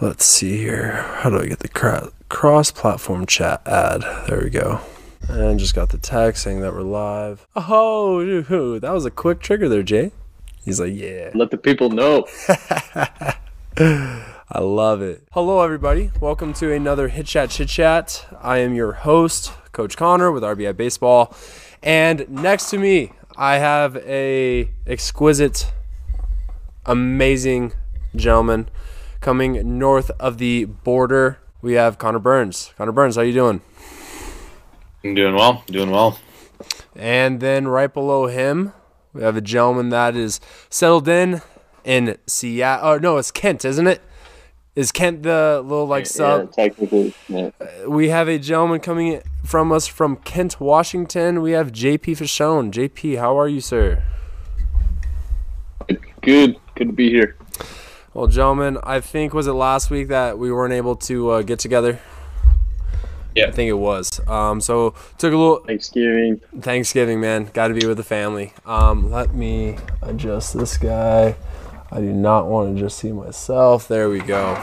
Let's see here. How do I get the cross platform chat ad? There we go. And just got the text saying that we're live. Oh, dude, that was a quick trigger there, Jay. He's like, yeah. Let the people know. I love it. Hello, everybody. Welcome to another Hit Chat Chit Chat. I am your host, Coach Connor with RBI Baseball. And next to me, I have a exquisite, amazing gentleman coming north of the border. We have Connor Burns. Connor Burns, how you doing? I'm doing well. Doing well. And then right below him, we have a gentleman that is settled in in Seattle. Oh no, it's Kent, isn't it? Is Kent the little like sub? Yeah, technically. Yeah. Uh, we have a gentleman coming from us from Kent, Washington. We have JP Fasone. JP, how are you, sir? Good. Good to be here. Well, gentlemen, I think was it last week that we weren't able to uh, get together. Yeah. I think it was. Um, so took a little Thanksgiving. Thanksgiving, man. Got to be with the family. Um, let me adjust this guy. I do not want to just see myself. There we go.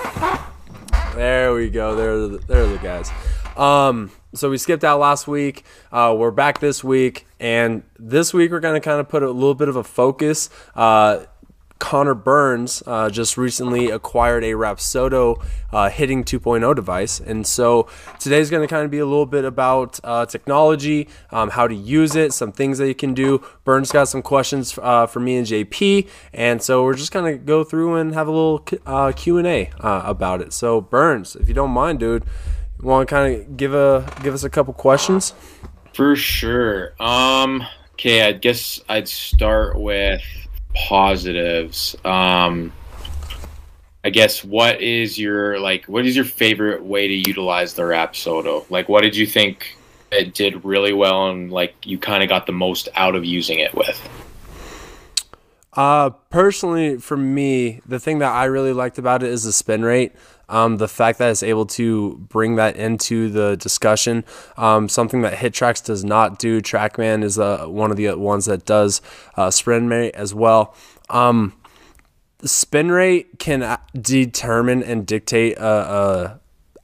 There we go. There, are the, there are the guys. Um, so we skipped out last week. Uh, we're back this week, and this week we're going to kind of put a little bit of a focus. Uh, Connor Burns uh, just recently acquired a Rapsodo uh, hitting 2.0 device. And so today's going to kind of be a little bit about uh, technology, um, how to use it, some things that you can do. Burns got some questions uh, for me and JP. And so we're just going to go through and have a little uh, Q&A uh, about it. So Burns, if you don't mind, dude, want to kind of give a give us a couple questions? For sure. Um. Okay. I guess I'd start with positives. Um. I guess what is your like? What is your favorite way to utilize the Rapsodo? Like, what did you think it did really well, and like you kind of got the most out of using it with? Uh, personally, for me, the thing that I really liked about it is the spin rate. Um, the fact that it's able to bring that into the discussion, um, something that HitTrax does not do. TrackMan is uh, one of the ones that does uh, spin rate as well. Um, spin rate can determine and dictate a, a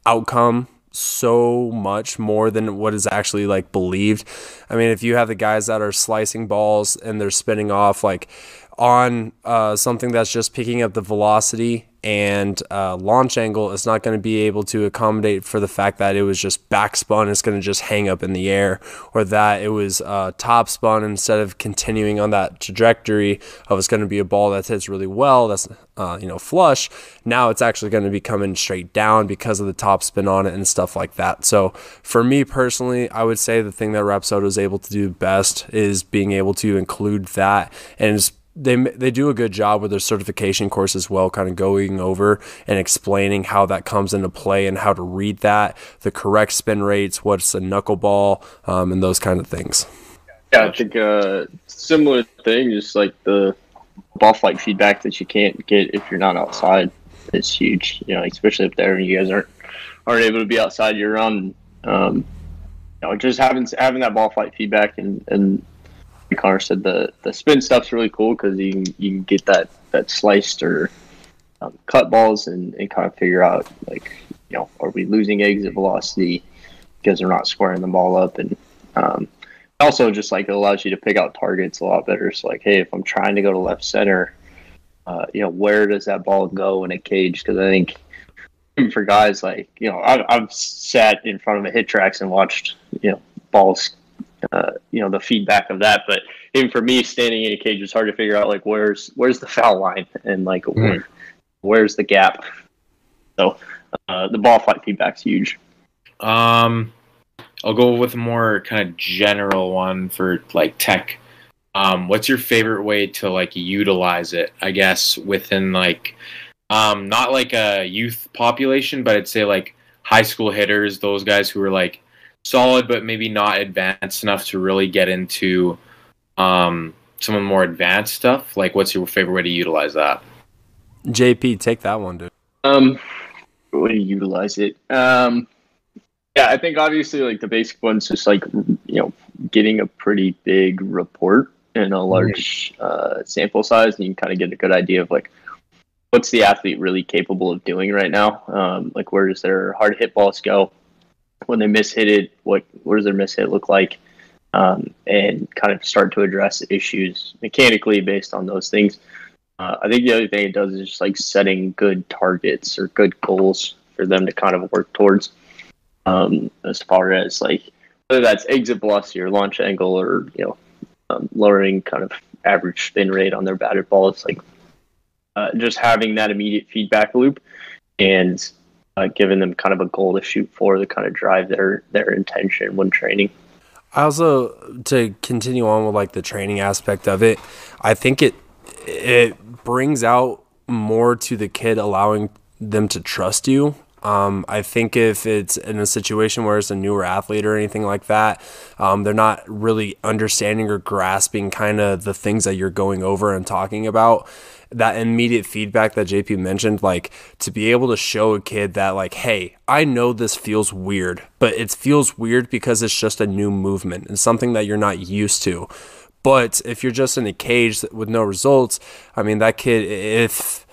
outcome so much more than what is actually like believed. I mean, if you have the guys that are slicing balls and they're spinning off like on uh, something that's just picking up the velocity and uh, launch angle, it's not going to be able to accommodate for the fact that it was just back spun. It's going to just hang up in the air, or that it was uh, top instead of continuing on that trajectory of it's going to be a ball that hits really well. That's uh, you know flush. Now it's actually going to be coming straight down because of the top spin on it and stuff like that. So for me personally, I would say the thing that Rapsodo is able to do best is being able to include that and they they do a good job with their certification course as well, kind of going over and explaining how that comes into play and how to read that, the correct spin rates, what's a knuckleball, um, and those kind of things. Yeah, I think uh, similar thing, just like the ball flight feedback that you can't get if you're not outside is huge. You know, especially up there and you guys aren't aren't able to be outside year round. Um, you know, just having having that ball flight feedback and and Connor said the the spin stuff's really cool because you can you can get that that sliced or um, cut balls and, and kind of figure out like you know are we losing exit velocity because they're not squaring the ball up and um, also just like it allows you to pick out targets a lot better. So like hey if I'm trying to go to left center, uh, you know where does that ball go in a cage? Because I think for guys like you know I've, I've sat in front of a HitTrax and watched you know balls uh, you know the feedback of that. But even for me, standing in a cage, it's hard to figure out like where's where's the foul line and like mm. where, where's the gap. So uh, the ball flight feedback's huge. Um, I'll go with a more kind of general one for like tech. Um, what's your favorite way to like utilize it? I guess within like, um, not like a youth population, but I'd say like high school hitters, those guys who are like solid, but maybe not advanced enough to really get into um, some of the more advanced stuff. Like, what's your favorite way to utilize that? JP, take that one, dude. Um, way to utilize it. Um, yeah, I think obviously like the basic one's just like you know getting a pretty big report and a large uh, sample size, and you can kind of get a good idea of like what's the athlete really capable of doing right now? Um, like where does their hard hit balls go? When they miss hit it, what what does their miss hit look like? Um, and kind of start to address issues mechanically based on those things. Uh, I think the other thing it does is just like setting good targets or good goals for them to kind of work towards. Um, as far as like whether that's exit velocity or launch angle or you know um, lowering kind of average spin rate on their batted ball, it's like uh, just having that immediate feedback loop and uh, giving them kind of a goal to shoot for to kind of drive their their intention when training. I also to continue on with like the training aspect of it, I think it it brings out more to the kid allowing them to trust you um, I think if it's in a situation where it's a newer athlete or anything like that, um, they're not really understanding or grasping kind of the things that you're going over and talking about. That immediate feedback that JP mentioned, like to be able to show a kid that, like, hey, I know this feels weird, but it feels weird because it's just a new movement and something that you're not used to. But if you're just in a cage with no results, I mean, that kid, if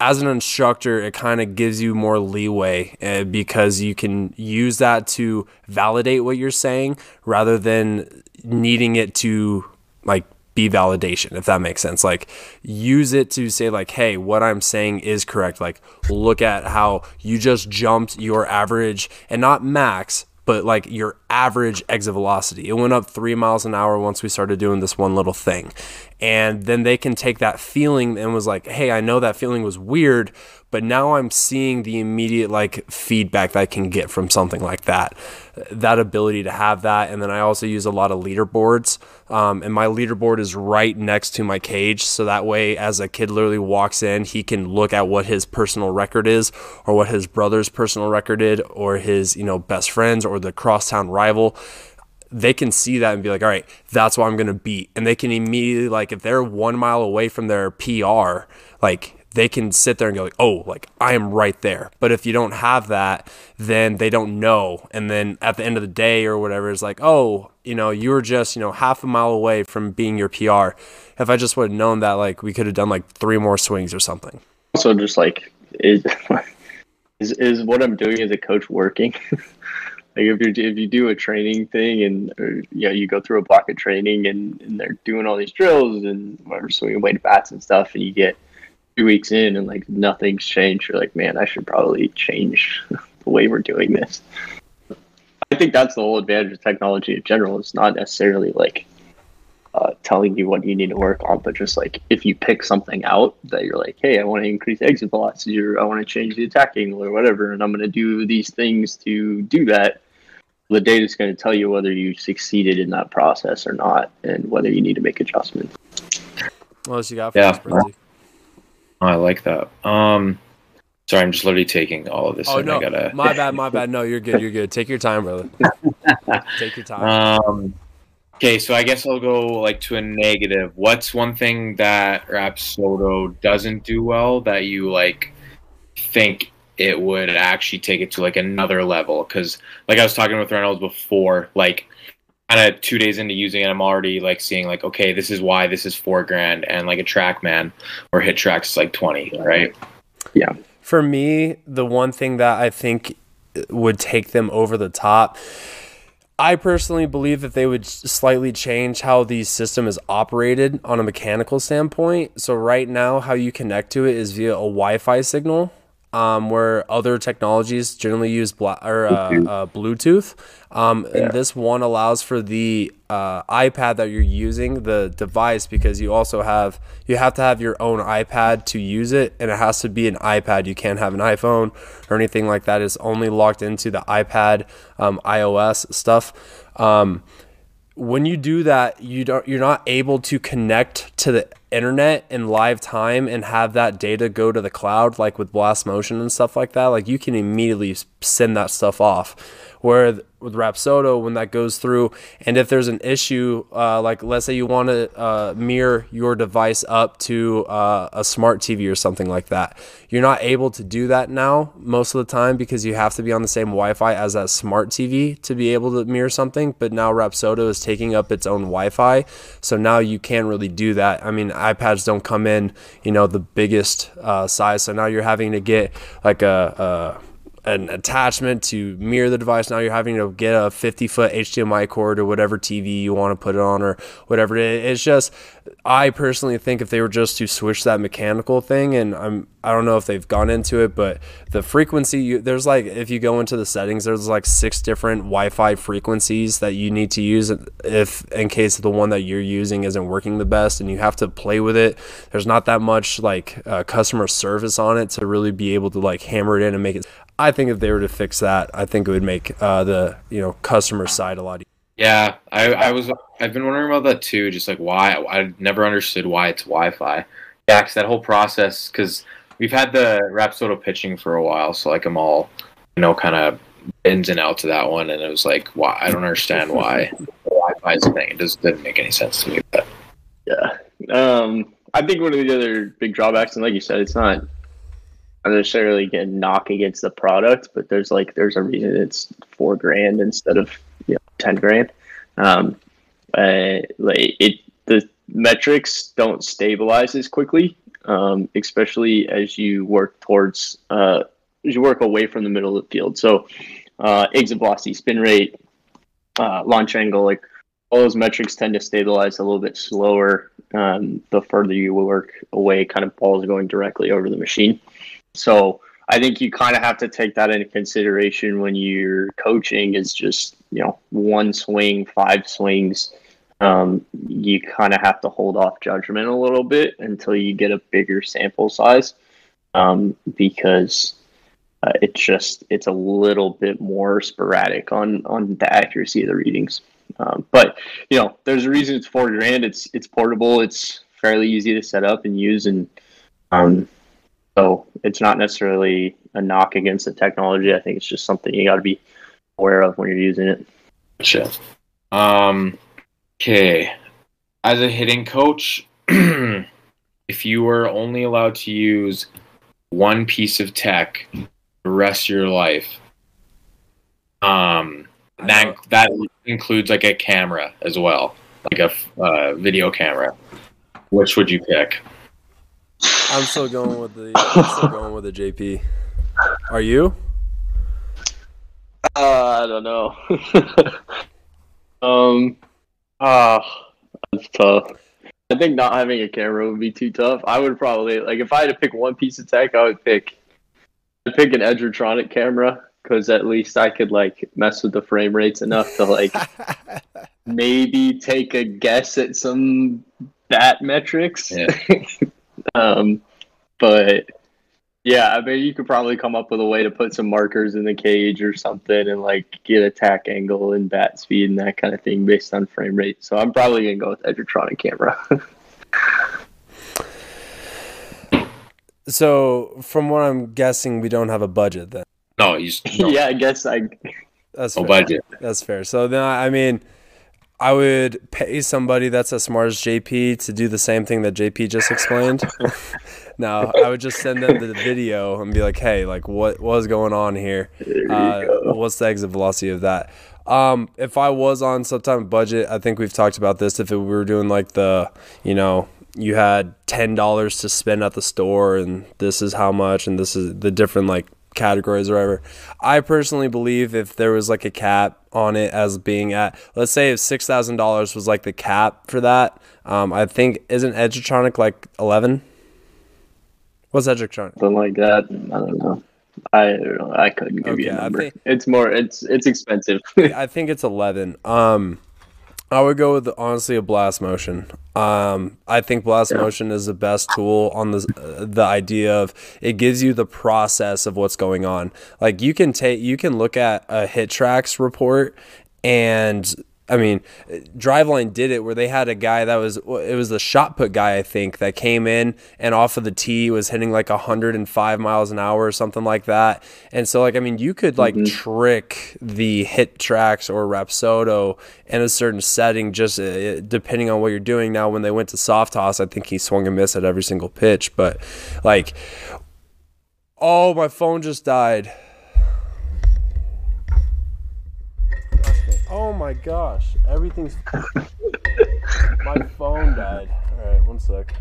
as an instructor, it kind of gives you more leeway uh, because you can use that to validate what you're saying rather than needing it to like be validation, if that makes sense. Like, use it to say, like, hey, what I'm saying is correct. Like, look at how you just jumped your average and not max, but like your average exit velocity. It went up three miles an hour once we started doing this one little thing. And then they can take that feeling and was like, hey, I know that feeling was weird, but now I'm seeing the immediate like feedback that I can get from something like that. That ability to have that. And then I also use a lot of leaderboards. Um, and my leaderboard is right next to my cage. So that way, as a kid literally walks in, he can look at what his personal record is or what his brother's personal record is or his, you know, best friends or the crosstown rival they can see that and be like, all right, that's what I'm going to beat. And they can immediately, like, if they're one mile away from their PR, like, they can sit there and go like, oh, like I am right there. But if you don't have that, then they don't know. And then at the end of the day or whatever, it's like, oh, you know, you were just, you know, half a mile away from being your PR. If I just would have known that, like we could have done like three more swings or something. Also, just like is is, is what I'm doing as a coach working? like if you if you do a training thing and or, you know you go through a block of training and, and they're doing all these drills and whatever swinging weight bats and stuff and you get two weeks in and like nothing's changed, you're like, man, I should probably change the way we're doing this. I think that's the whole advantage of technology in general. It's not necessarily like uh, telling you what you need to work on, but just like if you pick something out that you're like, hey, I want to increase exit velocity or I want to change the attack angle or whatever, and I'm going to do these things to do that. The data is going to tell you whether you succeeded in that process or not, and whether you need to make adjustments. What else you got for yeah. us, I like that. Um, sorry, I'm just literally taking all of this. Oh no, gotta... my bad, my bad. No, you're good. You're good. Take your time, brother. Take your time. Um, okay, so I guess I'll go like to a negative. What's one thing that Rapsodo doesn't do well that you like think it would actually take it to like another level? Because like I was talking with Reynolds before, like kind of two days into using it, I'm already like seeing like, okay, this is why this is four grand, and like a TrackMan or HitTrax like twenty, right? Yeah. For me, the one thing that I think would take them over the top. I personally believe that they would slightly change how the system is operated on a mechanical standpoint. So right now, how you connect to it is via a Wi-Fi signal, um, where other technologies generally use bla- or uh, uh, Bluetooth. Um, yeah. And this one allows for the uh, iPad that you're using, the device, because you also have you have to have your own iPad to use it, and it has to be an iPad. You can't have an iPhone or anything like that. It's only locked into the iPad um, iOS stuff. Um, when you do that, you don't you're not able to connect to the internet in live time and have that data go to the cloud like with blast motion and stuff like that. Like you can immediately send that stuff off. Where with Rapsodo when that goes through. And if there's an issue, uh, like let's say you want to uh, mirror your device up to uh, a smart TV or something like that, you're not able to do that now most of the time because you have to be on the same Wi-Fi as that smart TV to be able to mirror something. But now Rapsodo is taking up its own Wi-Fi, so now you can't really do that. I mean, iPads don't come in, you know, the biggest uh, size. So now you're having to get like a, an attachment to mirror the device. Now you're having to get a 50 foot HDMI cord or whatever TV you want to put it on or whatever. It's just, I personally think if they were just to switch that mechanical thing, and I'm, I don't know if they've gone into it, but the frequency, you, there's like, if you go into the settings, there's like six different Wi Fi frequencies that you need to use if, in case the one that you're using isn't working the best and you have to play with it. There's not that much like uh, customer service on it to really be able to like hammer it in and make it. I think if they were to fix that, I think it would make uh, the you know customer side a lot. easier. Yeah, I, I was I've been wondering about that too. Just like why I never understood why it's Wi-Fi. Yeah, cause that whole process because we've had the Rapsodo pitching for a while, so like I'm all you know kind of ins and outs of that one, and it was like why I don't understand why Wi-Fi is a thing. It just didn't make any sense to me. But Yeah. Um, I think one of the other big drawbacks, and like you said, it's not necessarily a knock against the product, but there's like there's a reason it's four grand instead of you know ten grand. Um, uh, like it, the metrics don't stabilize as quickly, um, especially as you work towards uh, as you work away from the middle of the field. So, uh, exit velocity, spin rate, uh, launch angle, like all those metrics tend to stabilize a little bit slower um, the further you work away, kind of balls going directly over the machine. So I think you kind of have to take that into consideration when you're coaching. Is just you know one swing, five swings. Um, you kind of have to hold off judgment a little bit until you get a bigger sample size, um, because uh, it's just it's a little bit more sporadic on on the accuracy of the readings. Um, but you know, there's a reason it's four grand. It's it's portable. It's fairly easy to set up and use, and um, so it's not necessarily a knock against the technology. I think it's just something you got to be aware of when you're using it. Gotcha. Um, okay. As a hitting coach, if you were only allowed to use one piece of tech the rest of your life, um, that that includes like a camera as well, like a uh, video camera. Which would you pick? I'm still going with the I'm still going with the JP. Are you? Uh, I don't know. um, ah, that's tough. I think not having a camera would be too tough. I would probably like if I had to pick one piece of tech, I would pick I'd pick an Edgertronic camera because at least I could like mess with the frame rates enough to like maybe take a guess at some bat metrics. Yeah. um, but yeah, I mean, you could probably come up with a way to put some markers in the cage or something and like get attack angle and bat speed and that kind of thing based on frame rate. So I'm probably gonna go with Edgertronic camera. So from what I'm guessing, we don't have a budget then. No, you no, yeah, I guess I. That's no fair. budget. That's fair. So then I mean, I would pay somebody that's as smart as JP to do the same thing that JP just explained. no, I would just send them the video and be like, "Hey, like, what is going on here? Uh, what's the exit velocity of that?" Um, if I was on some type of budget, I think we've talked about this. If it, we were doing like the, you know, you had ten dollars to spend at the store, and this is how much, and this is the different like categories or whatever. I personally believe if there was like a cap on it as being at, let's say if six thousand dollars was like the cap for that, um, I think isn't Edgertronic like eleven? What's Edgertronic? Something like that. I don't know. I don't know. I couldn't give you Okay, a I number. think- It's more. It's it's expensive. I think it's 11. Um, I would go with honestly a blast motion. Um, I think blast motion is the best tool on the uh, the idea of it gives you the process of what's going on. Like you can take you can look at a HitTrax report and I mean, Driveline did it where they had a guy that was it was the shot put guy I think that came in and off of the tee was hitting like 105 miles an hour or something like that. And so like I mean, you could like trick the HitTrax or Rapsodo in a certain setting just uh, depending on what you're doing. Now when they went to soft toss, I think he swung and missed at every single pitch, but like oh, my phone just died. Oh my gosh, everything's My phone died. All right, one sec.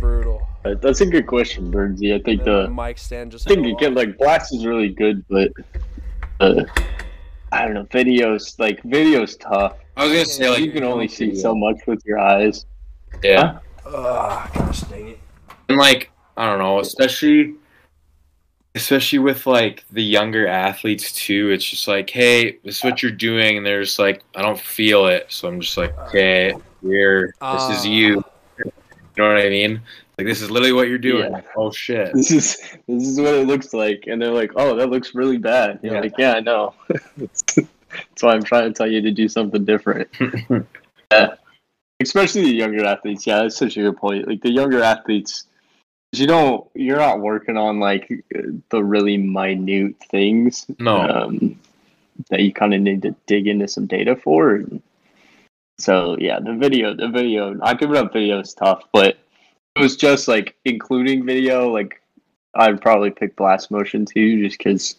Brutal. That's a good question, Bergsy. I think And then the my mic stand just. I think fell again, like Blast is really good, but uh, I don't know. Videos, like videos, tough. I was gonna say like you can only see so much with your eyes. Yeah. Ugh, gosh dang it. And like I don't know, especially especially with like the younger athletes too. It's just like, hey, this is what you're doing, and they're just like, I don't feel it, so I'm just like, okay, here, this is Uh. you. You know what I mean? Like this is literally what you're doing. Yeah. Oh shit. This is this is what it looks like, and they're like, "Oh, that looks really bad." You're Yeah. like, "Yeah, I know." That's why I'm trying to tell you to do something different. yeah. Especially the younger athletes. Yeah, that's such a good point. Like the younger athletes, you don't, you're not working on like the really minute things. No. Um, that you kind of need to dig into some data for. And so yeah, the video, the video, not giving up video is tough, but it was just like including video. Like I'd probably pick Blast Motion too, just because.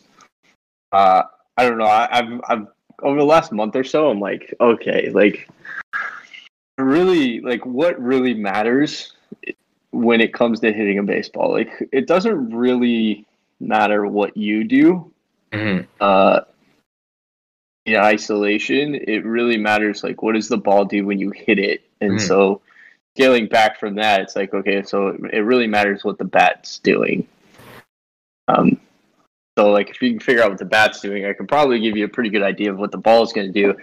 Uh, I don't know. I, I've I've over the last month or so, I'm like, okay, like really, like what really matters when it comes to hitting a baseball. Like it doesn't really matter what you do Mhm. uh, in isolation, it really matters like what does the ball do when you hit it, and Mhm. so scaling back from that, it's like okay, so it really matters what the bat's doing. Um, so like if you can figure out what the bat's doing, I can probably give you a pretty good idea of what the ball is going to do,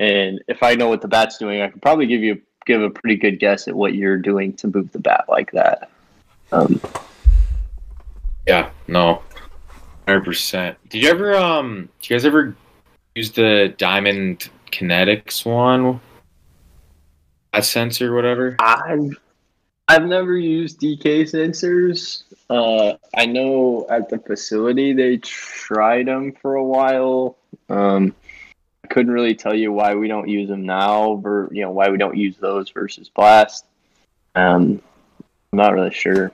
and if I know what the bat's doing, I can probably give you give a pretty good guess at what you're doing to move the bat like that. Um, Yeah, no. Hundred percent. Did you ever um did you guys ever use the Diamond Kinetics one? That sensor, whatever? I've I've never used DK sensors. Uh, I know at the facility they tried them for a while. Um, couldn't really tell you why we don't use them now, or you know why we don't use those versus Blast. Um, I'm not really sure.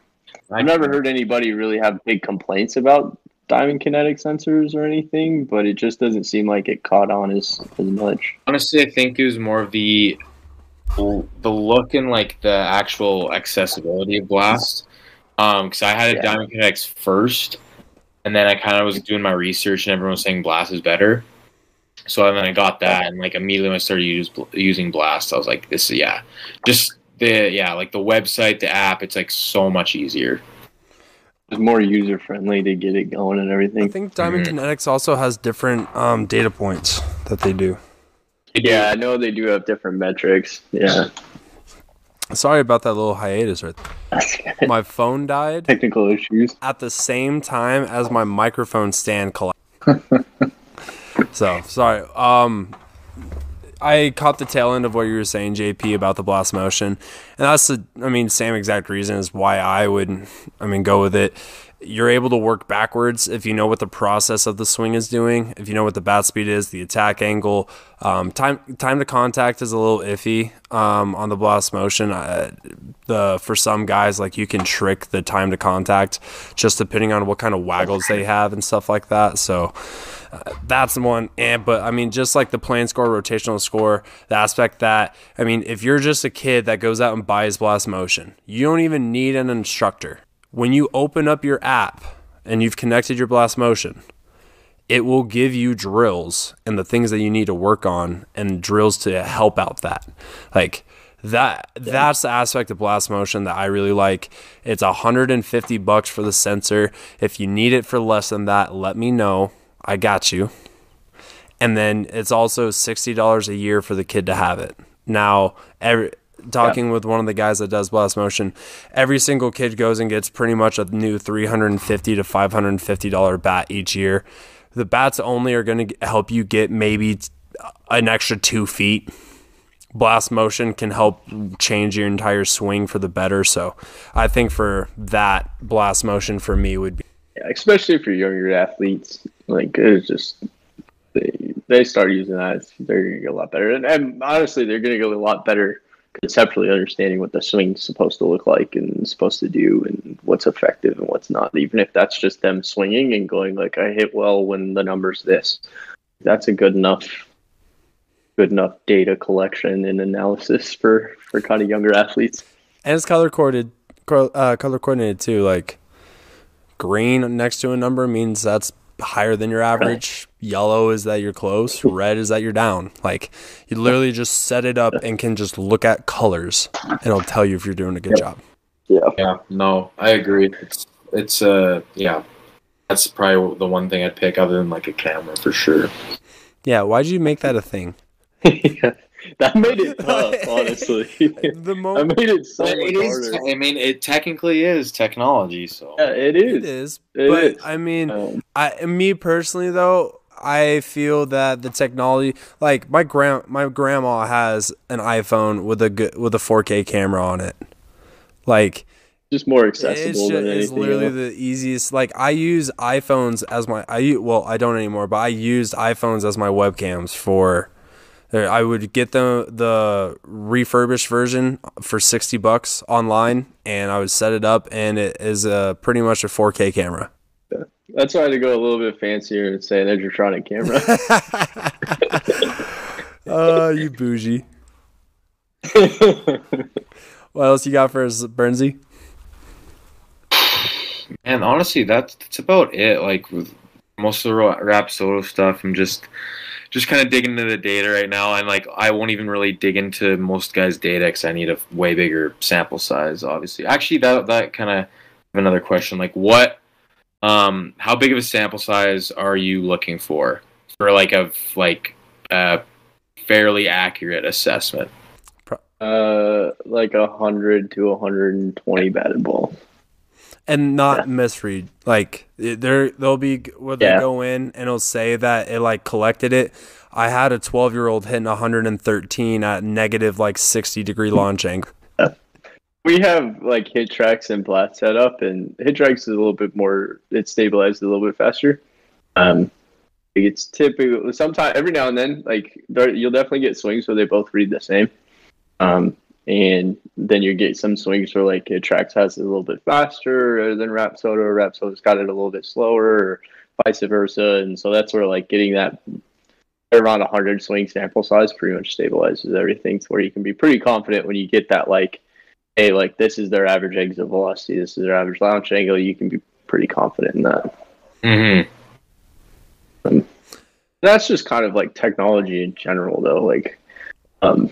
I've never heard anybody really have big complaints about Diamond Kinetic sensors or anything, but it just doesn't seem like it caught on as as much. honestly i think it was more of the the look and like the actual accessibility of blast um because i had a Yeah. diamond kinetics first and then i kind of was doing my research and everyone was saying blast is better so then i got that and like immediately when i started use, using blast i was like this yeah just the yeah like the website the app it's like so much easier It's more user friendly to get it going and everything. I think Diamond Mhm. Kinetics also has different um, data points that they do. Yeah, I know they do have different metrics. Yeah. Sorry about that little hiatus right there. My phone died Technical issues. at the same time as my microphone stand collapsed. so sorry. Um, I caught the tail end of what you were saying, JP, about the blast motion, and that's the, I mean, same exact reason as why I would, I mean, go with it. You're able to work backwards if you know what the process of the swing is doing. If you know what the bat speed is, the attack angle, um, time time to contact is a little iffy um, on the blast motion. Uh, the for some guys, like you can trick the time to contact just depending on what kind of waggles they have and stuff like that. So that's one. And but I mean, just like the plan score, rotational score, the aspect that I mean, if you're just a kid that goes out and buys blast motion, you don't even need an instructor. When you open up your app and you've connected your blast motion, it will give you drills and the things that you need to work on and drills to help out that. Like that that's the aspect of blast motion that I really like. It's 150 bucks for the sensor. If you need it for less than that, let me know. I got you. And then it's also $60 a year for the kid to have it. Now, every talking with one of the guys that does blast motion, every single kid goes and gets pretty much a new 350 to 550 dollar bat each year. The bats only are going to help you get maybe an extra two feet. Blast motion can help change your entire swing for the better. So, I think for that, blast motion for me would be Yeah, especially for younger athletes. Like it's just they they start using that, they're gonna get a lot better. And, and honestly, they're gonna get a lot better conceptually understanding what the swing's supposed to look like and supposed to do and what's effective and what's not. Even if that's just them swinging and going like I hit well when the number's this. That's a good enough good enough data collection and analysis for for kind of younger athletes. And it's color coded, uh, color coordinated too. Like green next to a number means that's higher than your average. Right. Yellow is that you're close. Red is that you're down. Like you literally just set it up and can just look at colors and it'll tell you if you're doing a good job. Yeah. Yeah. No, I agree. It's it's uh yeah. That's probably the one thing I'd pick other than like a camera for sure. Yeah, why'd you make that a thing? yeah. That made it tough, honestly. the mo- I made it so it much harder. I mean, it technically is technology, so yeah, it is. It is. It but is. I mean, um, I me personally though, I feel that the technology, like my grand my grandma has an iPhone with a good with a 4K camera on it, like just more accessible it's, just, it's literally else. the easiest like i use iphones as my i well i don't anymore but i used iphones as my webcams for I would get the the refurbished version for sixty bucks online, and I would set it up, and it is a pretty much a 4K camera. That's why I had to go a little bit fancier and say an Edgertronic camera. Oh, uh, you bougie. what else you got for us, Burnsey? And honestly, that's that's about it. Like with most of the Rapsodo stuff, I'm just just kind of digging into the data right now, and like I won't even really dig into most guys' data because I need a way bigger sample size. Obviously, actually, that that kind of another question. Like, what, um, how big of a sample size are you looking for for like a like a fairly accurate assessment? Uh, like a hundred to a hundred and twenty batted balls and not yeah. misread. Like there, they'll be where they yeah. go in and it'll say that it like collected it. I had a 12 year old hitting 113 at negative like 60 degree launch angle. We have like HitTrax and blast set up, and HitTrax is a little bit more. It stabilizes a little bit faster. Um, it's typically sometimes every now and then, like you'll definitely get swings where they both read the same. Um, and then you get some swings where like HitTrax has it a little bit faster than Rapsodo, or Rapsodo's got it a little bit slower, or vice versa. And so that's where like getting that around 100 swing sample size pretty much stabilizes everything to where you can be pretty confident when you get that like, hey, like this is their average exit velocity, this is their average launch angle. You can be pretty confident in that. Mm-hmm. Um, that's just kind of like technology in general, though. Like, um,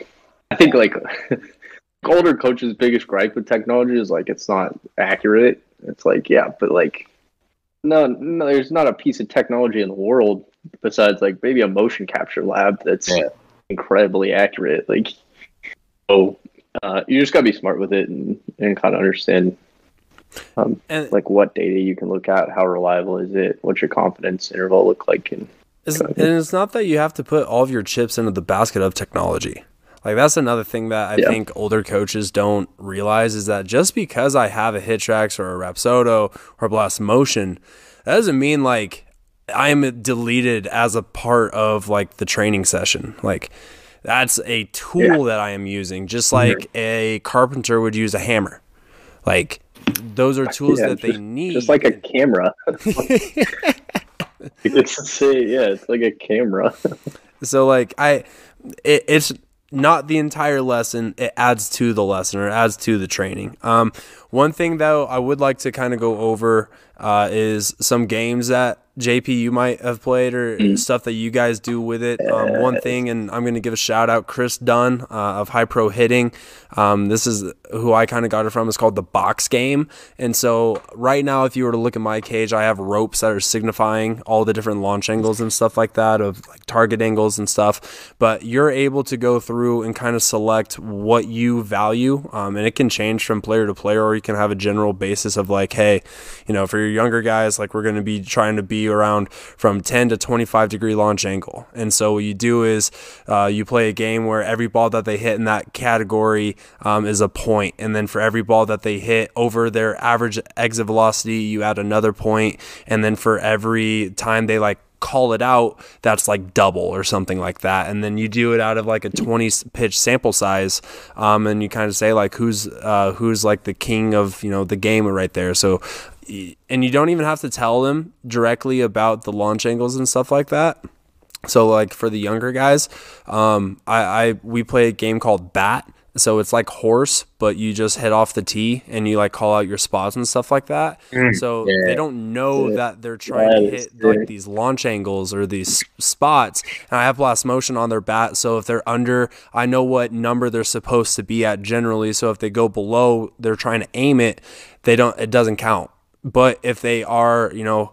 I think like older coaches' biggest gripe with technology is like it's not accurate. It's like yeah, but like no, no, there's not a piece of technology in the world besides like maybe a motion capture lab that's yeah. incredibly accurate. Like, so uh, you just gotta be smart with it and, and kind of understand um, and, like what data you can look at, how reliable is it, what's your confidence interval look like, and, and it's not that you have to put all of your chips into the basket of technology. Like that's another thing that I yeah. think older coaches don't realize is that just because I have a HitTrax or a Rapsodo or a Blast Motion, that doesn't mean like I'm deleted as a part of like the training session. Like that's a tool yeah. that I am using, just like mm-hmm. a carpenter would use a hammer. Like those are tools yeah, that just, they need. Just like a camera. it's yeah, it's like a camera. so like I, it, it's not the entire lesson. It adds to the lesson or adds to the training. Um, one thing though, I would like to kind of go over uh, is some games that JP you might have played or mm. stuff that you guys do with it. Um, one thing, and I'm going to give a shout out, Chris Dunn uh, of High Pro Hitting. Um, this is who I kind of got it from. It's called the Box Game. And so right now, if you were to look at my cage, I have ropes that are signifying all the different launch angles and stuff like that of like target angles and stuff. But you're able to go through and kind of select what you value, um, and it can change from player to player, or you can have a general basis of like, hey, you know, for your younger guys, like we're going to be trying to be around from 10 to 25 degree launch angle. And so what you do is uh, you play a game where every ball that they hit in that category um, is a point, and then for every ball that they hit over their average exit velocity, you add another point, and then for every time they like call it out, that's like double or something like that. And then you do it out of like a 20 pitch sample size. Um, and you kind of say like, who's, uh, who's like the king of, you know, the game right there. So and you don't even have to tell them directly about the launch angles and stuff like that. So like for the younger guys, um, I, I we play a game called Bat. So it's like horse, but you just hit off the tee and you like call out your spots and stuff like that. Mm, so yeah. they don't know Yeah. that they're trying That to hit like these launch angles or these spots. And I have blast motion on their bat, so if they're under, I know what number they're supposed to be at generally. So if they go below, they're trying to aim it. They don't. It doesn't count. But if they are, you know,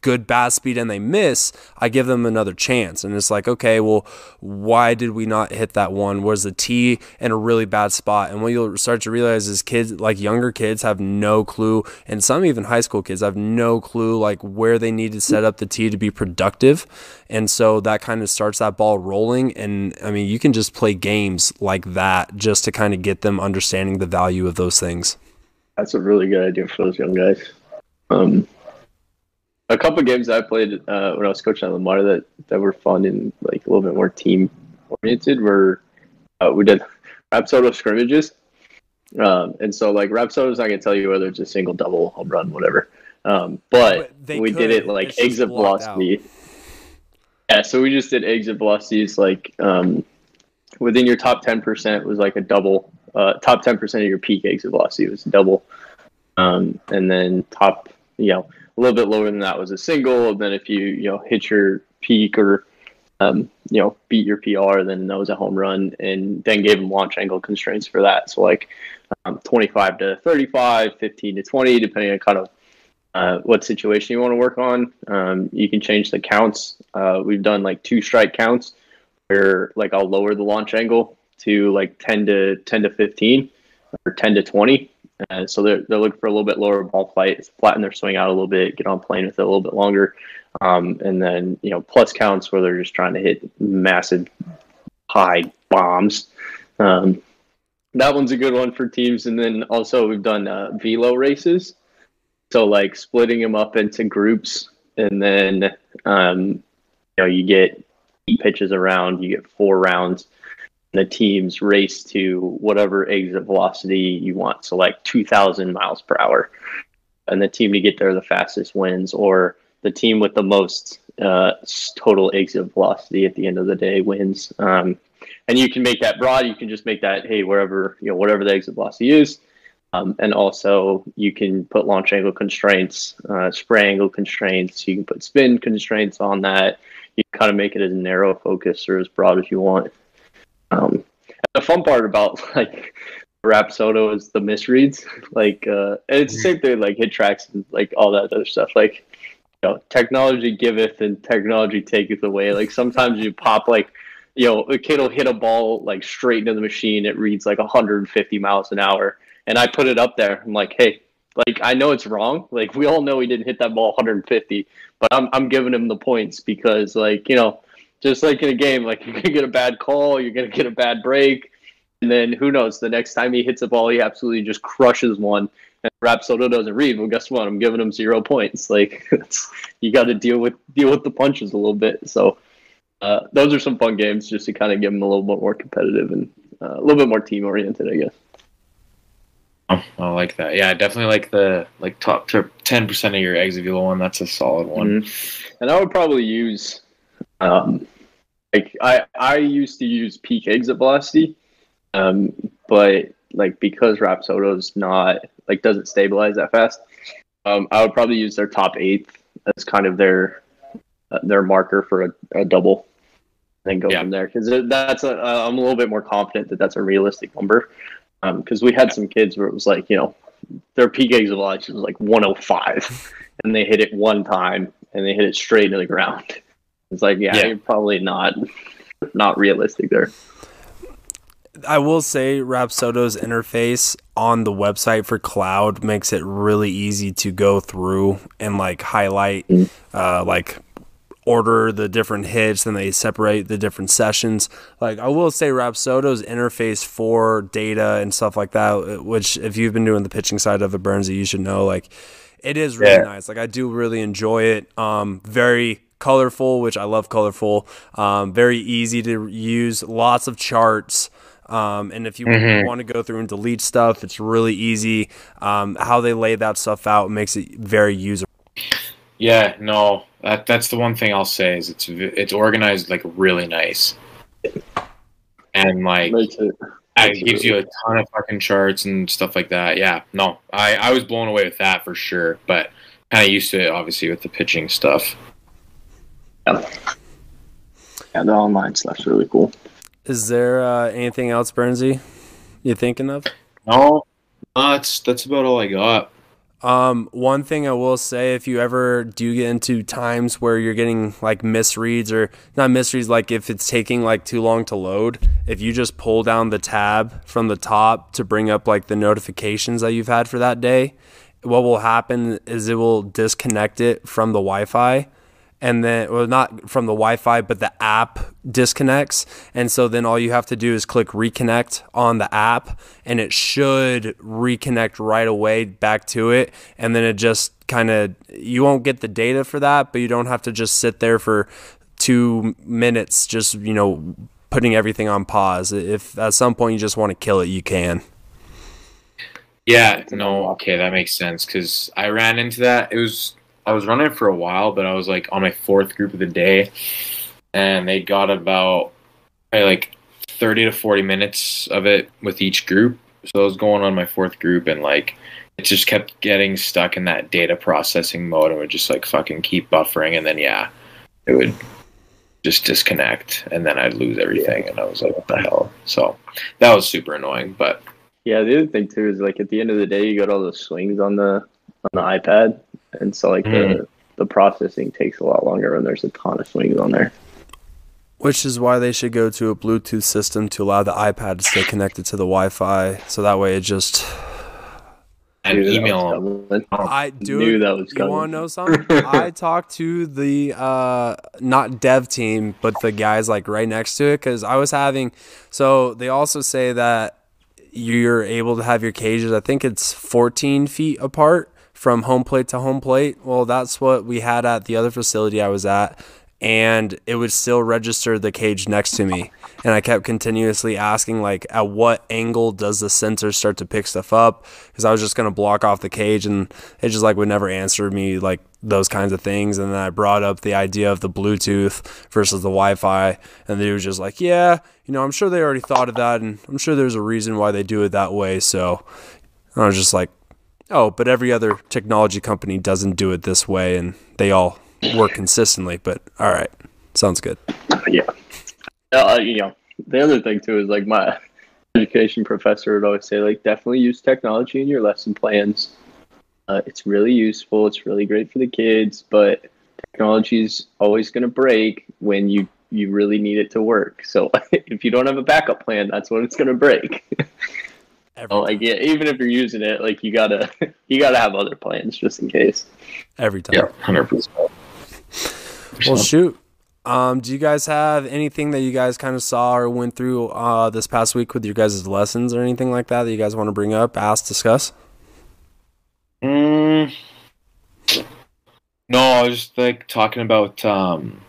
good bat speed and they miss, I give them another chance. And it's like, okay, well, why did we not hit that one? Was the tee in a really bad spot? And what you'll start to realize is kids, like younger kids, have no clue, and some even high school kids have no clue like where they need to set up the tee to be productive. And so that kind of starts that ball rolling. And I mean, you can just play games like that just to kind of get them understanding the value of those things. That's a really good idea for those young guys. Um, a couple games I played uh, when I was coaching at Lamar that, that were fun and like a little bit more team oriented were uh, we did Rapsodo scrimmages. Um, and so like Rapsodo's not gonna tell you whether it's a single, double, home run, whatever. Um, but, But we could. did it like It's exit velocity. Yeah, so we just did exit velocities like um, within your top ten percent was like a double. Uh, top ten percent of your peak exit velocity was a double, um, and then top, you know, a little bit lower than that was a single. And then if you you know hit your peak or um, you know beat your PR, then that was a home run. And then gave them launch angle constraints for that. So like um, 25 to 35, 15 to 20, depending on kind of uh, what situation you want to work on. Um, you can change the counts. Uh, we've done like two strike counts where like I'll lower the launch angle to like 10 to 10 to 15 or 10 to 20. Uh, so they're, they're looking for a little bit lower ball flight, flatten their swing out a little bit, get on plane with it a little bit longer. Um, and then, you know, plus counts where they're just trying to hit massive high bombs. Um, that one's a good one for teams. And then also we've done uh, velo races. So like splitting them up into groups, and then um, you know you get pitches around, you get four rounds. The teams race to whatever exit velocity you want, so like two thousand miles per hour, and the team to get there the fastest wins, or the team with the most uh, total exit velocity at the end of the day wins. Um, and you can make that broad. You can just make that hey wherever you know whatever the exit velocity is. Um, and also, you can put launch angle constraints, uh, spray angle constraints. You can put spin constraints on that. You kind of make it as narrow focus or as broad as you want. Um, the fun part about like Rapsodo is the misreads. Like, uh, and it's the same thing like HitTrax and like all that other stuff. Like, you know, technology giveth and technology taketh away. Like sometimes you pop like you know, a kid will hit a ball like straight into the machine. It reads like 150 miles an hour. And I put it up there. I'm like, hey, like I know it's wrong. Like we all know he didn't hit that ball 150, but I'm I'm giving him the points because like, you know, just like in a game, like you're gonna get a bad call, you're gonna get a bad break, and then who knows, the next time he hits a ball, he absolutely just crushes one. And Rapsodo doesn't read. Well, guess what? I'm giving him zero points. Like you got to deal with deal with the punches a little bit. So uh, those are some fun games just to kind of give them a little bit more competitive and uh, a little bit more team oriented, I guess. Oh, I like that. Yeah, I definitely like the like top ten percent of your eggs exit velo one. That's a solid one. And I would probably use, um, like I I used to use peak exit velocity, um, but like because Rapsodo's not like doesn't stabilize that fast, um, I would probably use their top eighth as kind of their uh, their marker for a, a double, and then go Yeah. from there because that's a uh, I'm a little bit more confident that that's a realistic number, because we had some kids where it was like you know their peak exit velocity was like 105 and they hit it one time and they hit it straight into the ground. It's like, yeah, Yeah. you're probably not not realistic there. I will say Rapsodo's interface on the website for cloud makes it really easy to go through and like highlight uh, like order the different hits then they separate the different sessions like i will say rapsodo's interface for data and stuff like that which if you've been doing the pitching side of it burns you should know like it is really Yeah. nice like i do really enjoy it um very colorful which i love colorful um very easy to use lots of charts um, and if you want to go through and delete stuff, it's really easy. Um, how they lay that stuff out makes it very user. Yeah, no, that that's the one thing I'll say is it's it's organized like really nice, and like Makes it. it gives you a ton of fucking charts and stuff like that. Yeah, no, I I was blown away with that for sure, but kind of used to it obviously with the pitching stuff. Yeah, the online stuff's really cool. Is there uh, anything else, Burnsey, you thinking of? No, that's that's about all I got. Um, one thing I will say, if you ever do get into times where you're getting like misreads or not misreads, like if it's taking like too long to load, if you just pull down the tab from the top to bring up like the notifications that you've had for that day, what will happen is it will disconnect it from the Wi-Fi and then well not from the Wi-Fi but the app disconnects. And so then all you have to do is click reconnect on the app and it should reconnect right away back to it. And then it just kind of you won't get the data for that but you don't have to just sit there for 2 minutes just you know putting everything on pause. If at some point you just want to kill it you can. Yeah, no, okay, that makes sense because I ran into that. It was I was running for a while, but I was like on my fourth group of the day, and they got about I like thirty to forty minutes of it with each group. So I was going on my fourth group, and like it just kept getting stuck in that data processing mode, and would just like fucking keep buffering, and then yeah, it would just disconnect, and then I'd lose everything, and I was like, what the hell? So that was super annoying, but. Yeah, the other thing too is like at the end of the day, you got all those swings on the on the iPad, and so like the the processing takes a lot longer when there's a ton of swings on there. Which is why they should go to a Bluetooth system to allow the iPad to stay connected to the Wi-Fi, so that way it just. And Knew email was. I do. Knew that was You want to know something? I talked to the uh, not dev team, but the guys like right next to it because I was having. So they also say that you're able to have your cages. I think it's 14 feet apart from home plate to home plate. Well, that's what we had at the other facility I was at. And it would still register the cage next to me. And I kept continuously asking, like, at what angle does the sensor start to pick stuff up? Because I was just going to block off the cage and it just like would never answer me, like, those kinds of things. And then I brought up the idea of the Bluetooth versus the Wi Fi. And they was just like, yeah, you know, I'm sure they already thought of that. And I'm sure there's a reason why they do it that way. So I was just like, oh, but every other technology company doesn't do it this way. And they all work consistently. But all right, sounds good. yeah. Uh, you know, the other thing too is like my education professor would always say, like, definitely use technology in your lesson plans. Uh, it's really useful. It's really great for the kids, but technology is always going to break when you you really need it to work. So if you don't have a backup plan, that's when it's going to break. Every, so, like, yeah, even if you're using it, like, you gotta you gotta have other plans just in case. every time. Yeah, hundred percent. Well, shoot. Um, do you guys have anything that you guys kind of saw or went through uh, this past week with your guys' lessons or anything like that that you guys want to bring up, ask, discuss? Mm, no, I was just like talking about um,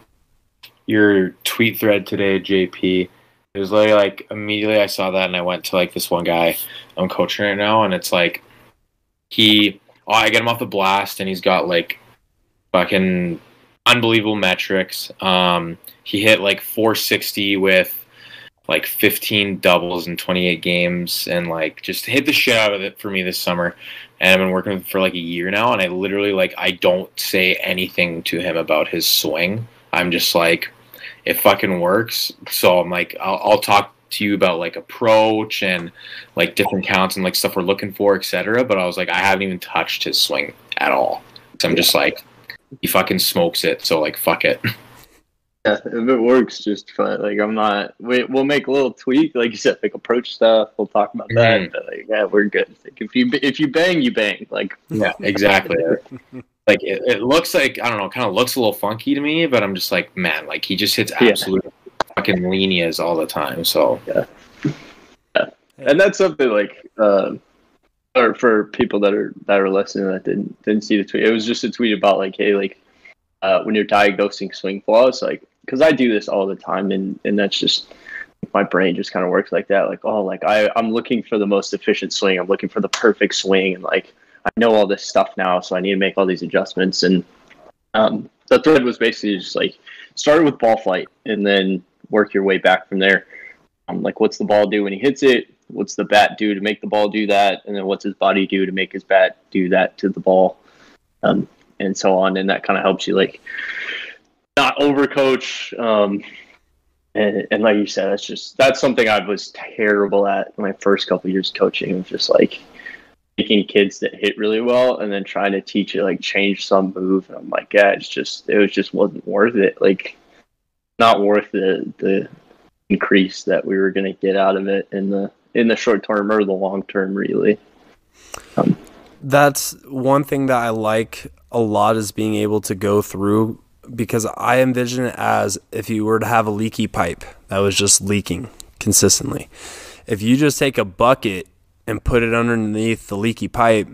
your tweet thread today, JP. It was literally like immediately I saw that and I went to like this one guy I'm coaching right now, and it's like he, oh, I get him off the blast, and he's got like fucking unbelievable metrics. Um, he hit like 460 with like 15 doubles in 28 games, and like just hit the shit out of it for me this summer and I've been working for like a year now, and I literally like I don't say anything to him about his swing. I'm just like, it fucking works. So I'm like, I'll, I'll talk to you about like approach and like different counts and like stuff we're looking for, etc. But I was like, I haven't even touched his swing at all. So I'm just like, he fucking smokes it. So like, fuck it. Yeah, if it works, just fine. Like I'm not. We, we'll make a little tweak, like you said, like approach stuff. We'll talk about that. Mhm. But like, yeah, we're good. Like if you if you bang, you bang. Like Yeah, exactly. like it, it looks like I don't know, kind of looks a little funky to me, but I'm just like, man, like he just hits Yeah. absolute fucking linias all the time. So yeah. yeah. and that's something like um or for people that are that are listening that didn't didn't see the tweet it was just a tweet about like hey like uh, when you're diagnosing swing flaws like because i do this all the time and and that's just my brain just kind of works like that like oh like i i'm looking for the most efficient swing i'm looking for the perfect swing and like i know all this stuff now so i need to make all these adjustments and Um, the thread was basically just like start with ball flight and then work your way back from there. Um, like what's the ball do when he hits it? What's the bat do to make the ball do that? And then what's his body do to make his bat do that to the ball? Um, and so on. And that kind of helps you like not overcoach. Um, and, and like you said, that's just that's something I was terrible at my first couple years coaching. Just like taking kids that hit really well and then trying to teach it like change some move. And I'm like, yeah, it's just it was just wasn't worth it. Like not worth the the increase that we were gonna get out of it in the in the short term or the long term really. Um, that's one thing that I like a lot is being able to go through because I envision it as if you were to have a leaky pipe that was just leaking consistently. If you just take a bucket and put it underneath the leaky pipe,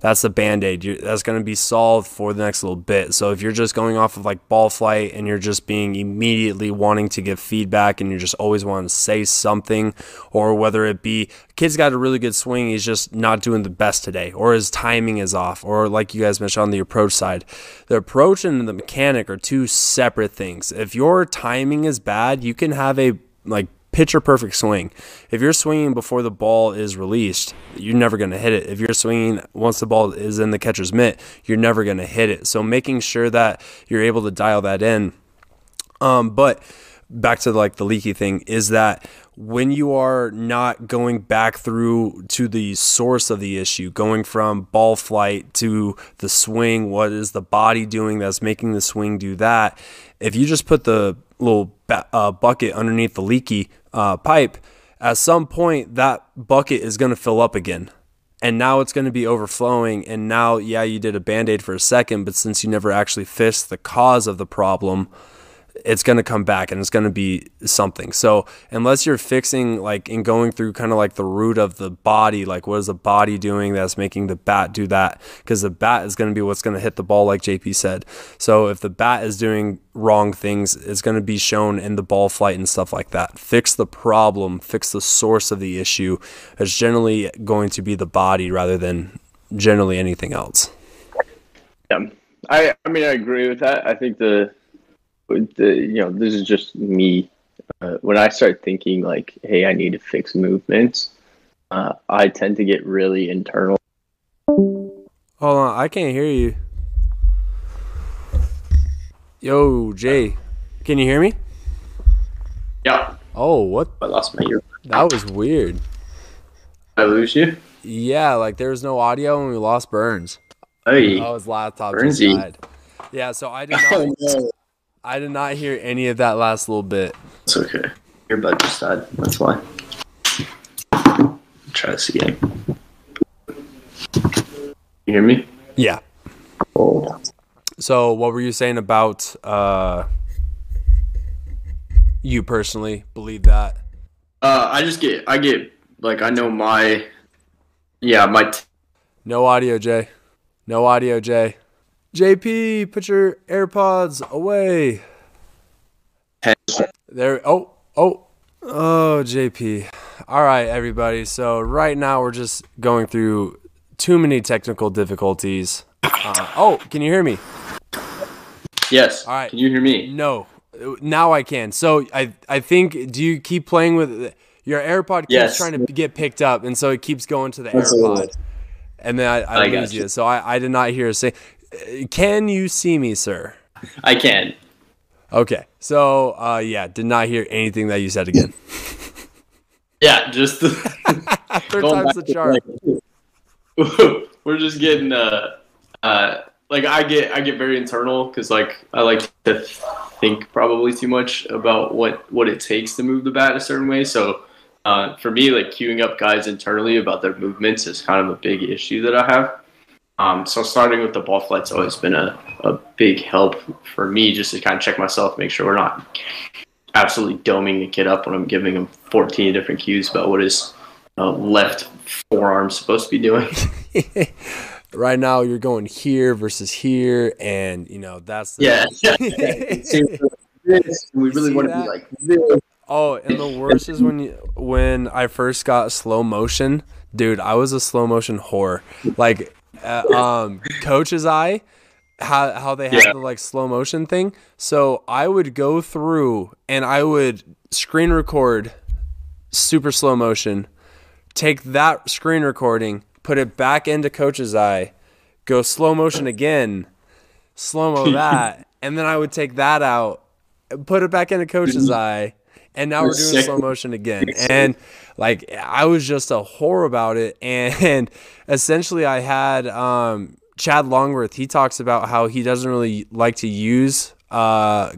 that's the band aid. That's going to be solved for the next little bit. So if you're just going off of like ball flight and you're just being immediately wanting to give feedback and you're just always wanting to say something, or whether it be kid's got a really good swing, he's just not doing the best today, or his timing is off, or like you guys mentioned on the approach side, the approach and the mechanic are two separate things. If your timing is bad, you can have a like picture perfect swing. If you're swinging before the ball is released, you're never going to hit it. If you're swinging once the ball is in the catcher's mitt, you're never going to hit it. So making sure that you're able to dial that in. Um, but back to like the leaky thing is that when you are not going back through to the source of the issue, going from ball flight to the swing, what is the body doing that's making the swing do that? If you just put the little uh, bucket underneath the leaky uh, pipe, at some point that bucket is going to fill up again. And now it's going to be overflowing. And now, yeah, you did a band aid for a second, but since you never actually fixed the cause of the problem, it's going to come back and it's going to be something. So unless you're fixing like and going through kind of like the root of the body, like what is the body doing that's making the bat do that? Because the bat is going to be what's going to hit the ball, like JP said. So if the bat is doing wrong things, it's going to be shown in the ball flight and stuff like that. Fix the problem, fix the source of the issue. It's generally going to be the body rather than generally anything else. Yeah. I, I mean, I agree with that. I think the the, you know, this is just me. Uh, when I start thinking like, hey, I need to fix movements, uh, I tend to get really internal. Hold on, I can't hear you. Yo, Jay, can you hear me? Yeah. Oh, what? I lost my ear. That was weird. Did I lose you? Yeah, like there was no audio and we lost Burns. Hey. Oh, his laptop Burnsey. just died. Yeah, so I did not. Oh, no. I did not hear any of that last little bit. It's okay. Your butt just died. That's why. Try this again. You hear me? Yeah. Oh. So, what were you saying about uh, you personally believe that? Uh, I just get, I get, like, I know my, yeah, my. T- no audio, Jay. No audio, Jay. JP, put your AirPods away. There. Oh, oh, oh, JP. All right, everybody. So right now we're just going through too many technical difficulties. Uh, oh, can you hear me? Yes. All right. Can you hear me? No. Now I can. So I I think do you keep playing with your AirPod keeps yes. trying to get picked up, and so it keeps going to the AirPod, and then I, I, I lose you. you. So I, I did not hear a say. Can you see me, sir? I can. Okay. So, uh, yeah, did not hear anything that you said again. yeah, just third time's the charm. We're just getting uh, uh, like I get I get very internal because like I like to think probably too much about what what it takes to move the bat a certain way. So uh, for me, like queuing up guys internally about their movements is kind of a big issue that I have. Um, so starting with the ball flight's always been a, a big help for me just to kind of check myself, make sure we're not absolutely doming the kid up when I'm giving him 14 different cues about what his uh, left forearm supposed to be doing. right now you're going here versus here and you know that's the yeah, yeah. we really want to be like this. oh and the worst is when you when i first got slow motion dude i was a slow motion whore like uh, um, coach's eye. how how they have Yeah. the like slow motion thing. So I would go through and I would screen record super slow motion, take that screen recording, put it back into coach's eye, go slow motion again, slow mo that, and then I would take that out, put it back into coach's eye, and now we're doing slow motion again. And like I was just a whore about it. And essentially I had um Chad Longworth, he talks about how he doesn't really like to use uh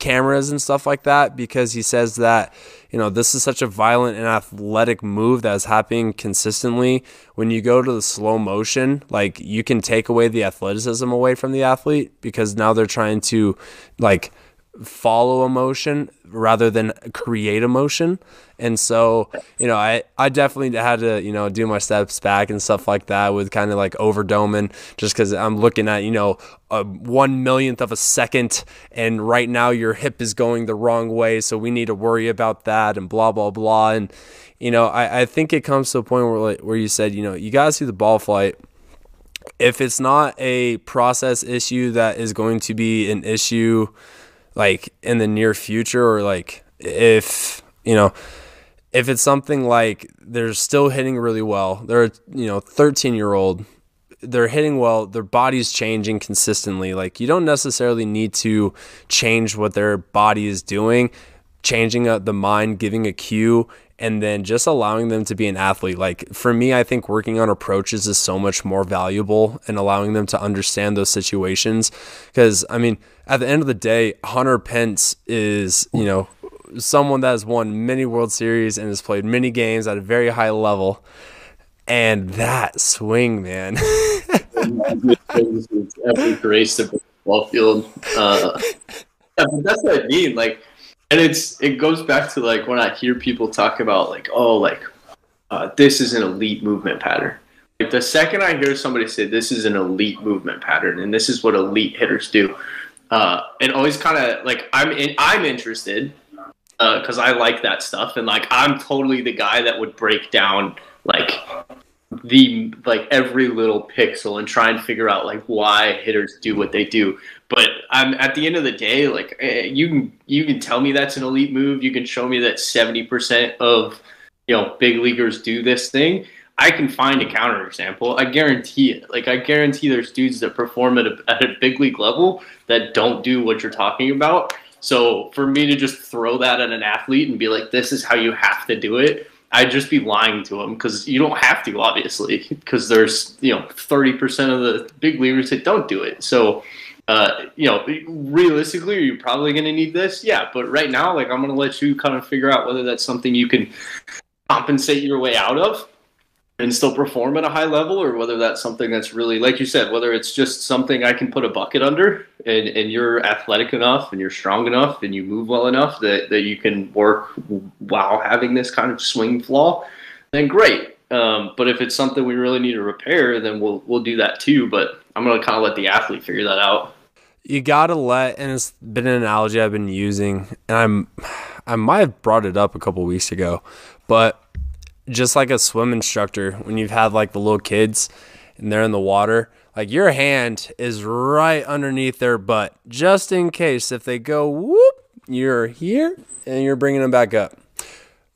cameras and stuff like that because he says that you know this is such a violent and athletic move that's happening consistently when you go to the slow motion like you can take away the athleticism away from the athlete because now they're trying to like follow emotion rather than create emotion and so you know i i definitely had to you know do my steps back and stuff like that with kind of like overdoming just because i'm looking at you know a one millionth of a second and right now your hip is going the wrong way so we need to worry about that and blah blah blah. And you know i, I think it comes to a point where like, where you said you know you gotta see the ball flight. If it's not a process issue that is going to be an issue like in the near future or like if you know if it's something like they're still hitting really well they're you know 13 year old they're hitting well their body's changing consistently like you don't necessarily need to change what their body is doing changing the mind giving a cue and then just allowing them to be an athlete like for me i think working on approaches is so much more valuable and allowing them to understand those situations because i mean at the end of the day hunter pence is you know someone that has won many world series and has played many games at a very high level and that swing man Every grace of the ball field. Uh, yeah, but that's what I mean. Like, and it's it goes back to like when I hear people talk about like, oh, like uh, this is an elite movement pattern. Like the second I hear somebody say this is an elite movement pattern and this is what elite hitters do, uh, it always kind of like I'm in, I'm interested because I like that stuff and like I'm totally the guy that would break down like the like every little pixel and try and figure out like why hitters do what they do. But I'm at the end of the day, like eh, you can you can tell me that's an elite move. You can show me that seventy percent of you know big leaguers do this thing. I can find a counterexample. I guarantee it. Like I guarantee there's dudes that perform at a, at a big league level that don't do what you're talking about. So for me to just throw that at an athlete and be like, "This is how you have to do it," I'd just be lying to them because you don't have to, obviously, because there's you know thirty percent of the big leaguers that don't do it. So, uh, you know, realistically, are you probably going to need this? Yeah, but right now, like I'm going to let you kind of figure out whether that's something you can compensate your way out of and still perform at a high level, or whether that's something that's really, like you said, whether it's just something I can put a bucket under, and, and you're athletic enough, and you're strong enough, and you move well enough that, that you can work while having this kind of swing flaw, then great. Um, but if it's something we really need to repair, then we'll we'll do that too. But I'm gonna kind of let the athlete figure that out. You gotta let and it's been an analogy i've been using and i'm i might have brought it up a couple weeks ago but just like a swim instructor when you've had like the little kids and they're in the water like your hand is right underneath their butt just in case if they go whoop you're here and you're bringing them back up.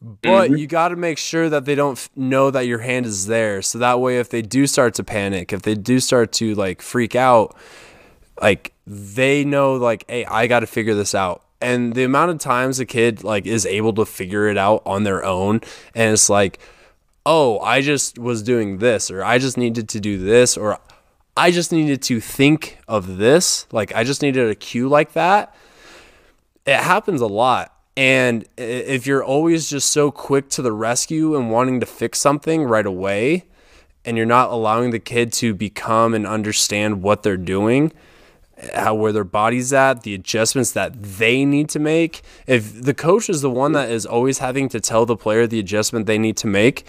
But mm-hmm. you got to make sure that they don't f- know that your hand is there so that way if they do start to panic if they do start to like freak out like they know like hey i got to figure this out. And the amount of times a kid like is able to figure it out on their own and it's like oh i just was doing this or i just needed to do this or i just needed to think of this. Like i just needed a cue like that. It happens a lot. And if you're always just so quick to the rescue and wanting to fix something right away and you're not allowing the kid to become and understand what they're doing how where their body's at, the adjustments that they need to make. If the coach is the one that is always having to tell the player the adjustment they need to make,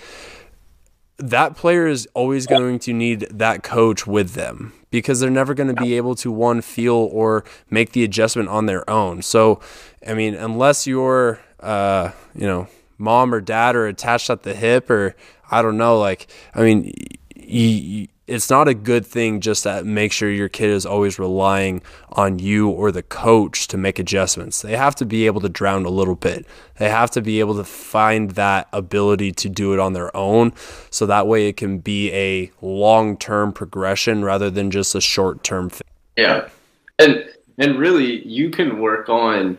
that player is always going to need that coach with them because they're never going to be able to one feel or make the adjustment on their own. So, I mean, unless your uh, you know, mom or dad are attached at the hip or I don't know, like I mean, you, it's not a good thing just to make sure your kid is always relying on you or the coach to make adjustments. They have to be able to drown a little bit. They have to be able to find that ability to do it on their own so that way it can be a long-term progression rather than just a short-term thing. Yeah. And and really you can work on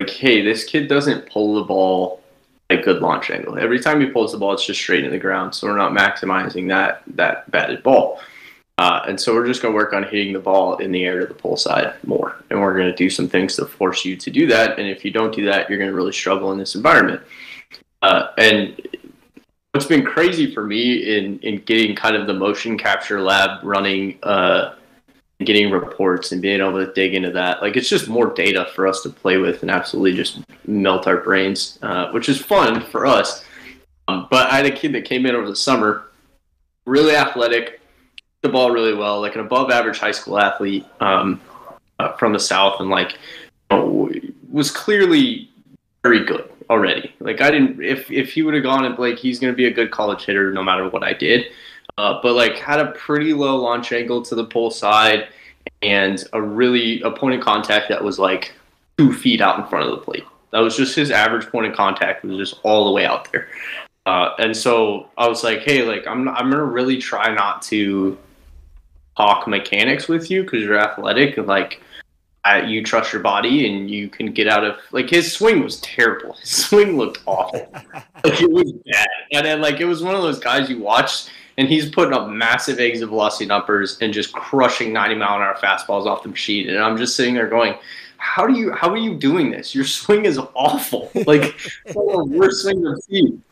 like hey, this kid doesn't pull the ball a good launch angle. Every time he pulls the ball, it's just straight in the ground. So we're not maximizing that that batted ball. Uh, and so we're just going to work on hitting the ball in the air to the pull side more. And we're going to do some things to force you to do that. And if you don't do that, you're going to really struggle in this environment. Uh, and what's been crazy for me in, in getting kind of the motion capture lab running uh, getting reports and being able to dig into that. Like it's just more data for us to play with and absolutely just melt our brains, uh, which is fun for us. Um, but I had a kid that came in over the summer, really athletic, the ball really well, like an above average high school athlete um, uh, from the south, and like was clearly very good already. Like I didn't if if he would have gone and like he's going to be a good college hitter no matter what I did. Uh, but like had a pretty low launch angle to the pull side and a really a point of contact that was like two feet out in front of the plate. That was just his average point of contact was just all the way out there. Uh, and so I was like, hey, like I'm I'm gonna really try not to talk mechanics with you because you're athletic and like I, you trust your body and you can get out of like his swing was terrible. His swing looked awful. like it was bad. And then like it was one of those guys you watch and he's putting up massive exit velocity numbers and just crushing 90 mile an hour fastballs off the machine. And I'm just sitting there going, how do you how are you doing this? Your swing is awful. Like one of the worst swings I've seen.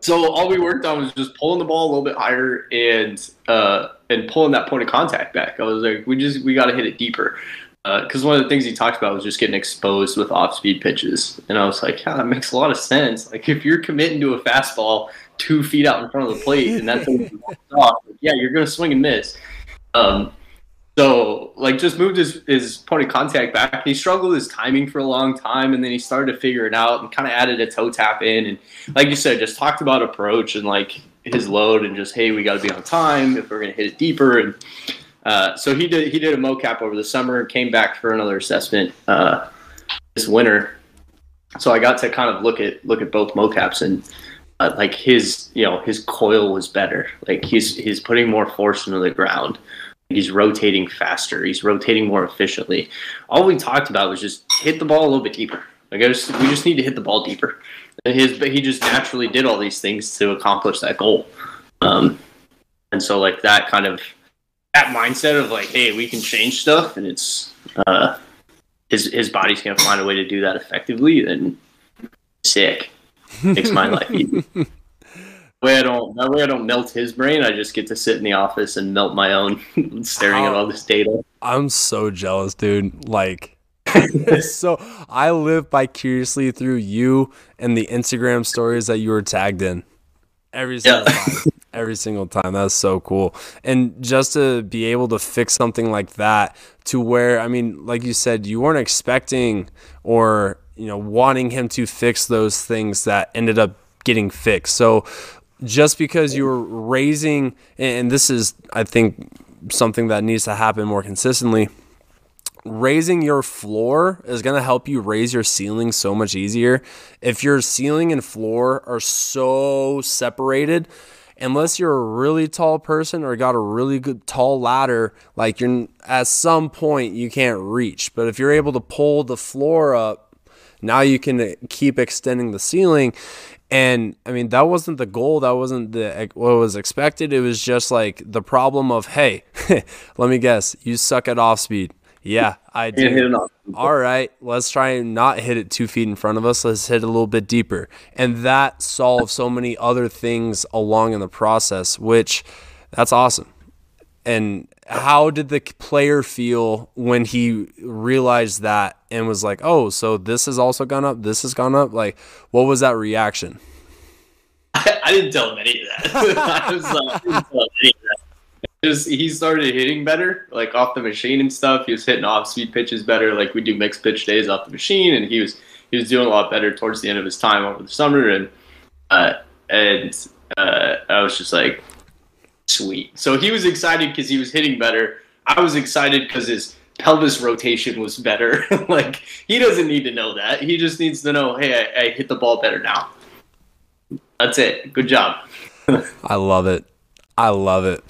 So all we worked on was just pulling the ball a little bit higher and uh, and pulling that point of contact back. I was like, we just we got to hit it deeper because uh, one of the things he talked about was just getting exposed with off-speed pitches, and I was like, yeah, that makes a lot of sense. Like if you're committing to a fastball two feet out in front of the plate, and that's off, yeah, you're gonna swing and miss. Um, so like just moved his, his point of contact back. He struggled his timing for a long time, and then he started to figure it out and kind of added a toe tap in, and like you said, just talked about approach and like his load and just hey, we got to be on time if we're gonna hit it deeper and uh, so he did he did a mocap over the summer, came back for another assessment uh, this winter. So I got to kind of look at look at both mocaps and uh, like his you know his coil was better. Like he's he's putting more force into the ground. He's rotating faster. He's rotating more efficiently. All we talked about was just hit the ball a little bit deeper. Like I just, we just need to hit the ball deeper. And his, but he just naturally did all these things to accomplish that goal. Um, and so like that kind of that mindset of like, hey, we can change stuff, and it's uh, his his body's gonna find a way to do that effectively, then sick makes my life easy. way I don't that way I don't melt his brain. I just get to sit in the office and melt my own, staring at all this data. I'm so jealous, dude. Like. so I live vicariously through you and the Instagram stories that you were tagged in every single yeah. time every single time. That's so cool. And just to be able to fix something like that to where, I mean, like you said, you weren't expecting or, you know, wanting him to fix those things that ended up getting fixed. So just because you were raising, and this is, I think, something that needs to happen more consistently. Raising your floor is going to help you raise your ceiling so much easier. If your ceiling and floor are so separated, unless you're a really tall person or got a really good tall ladder, like you're at some point you can't reach. But if you're able to pull the floor up, now you can uh, keep extending the ceiling. And I mean, that wasn't the goal. That wasn't the what was expected. It was just like the problem of, hey, let me guess, you suck at off speed. Yeah, I do. All right, let's try and not hit it two feet in front of us. Let's hit a little bit deeper. And that solves so many other things along in the process, which that's awesome. And how did the player feel when he realized that and was like, oh, so this has also gone up? This has gone up? Like, what was that reaction? I, I didn't tell him any of that. I was like, I any of that just he started hitting better, like off the machine and stuff. He was hitting off speed pitches better, like we do mixed pitch days off the machine, and he was he was doing a lot better towards the end of his time over the summer, and uh, and uh, I was just like sweet. So he was excited because he was hitting better. I was excited because his pelvis rotation was better. like he doesn't need to know that. He just needs to know, hey, I, I hit the ball better now. That's it. Good job. I love it. I love it.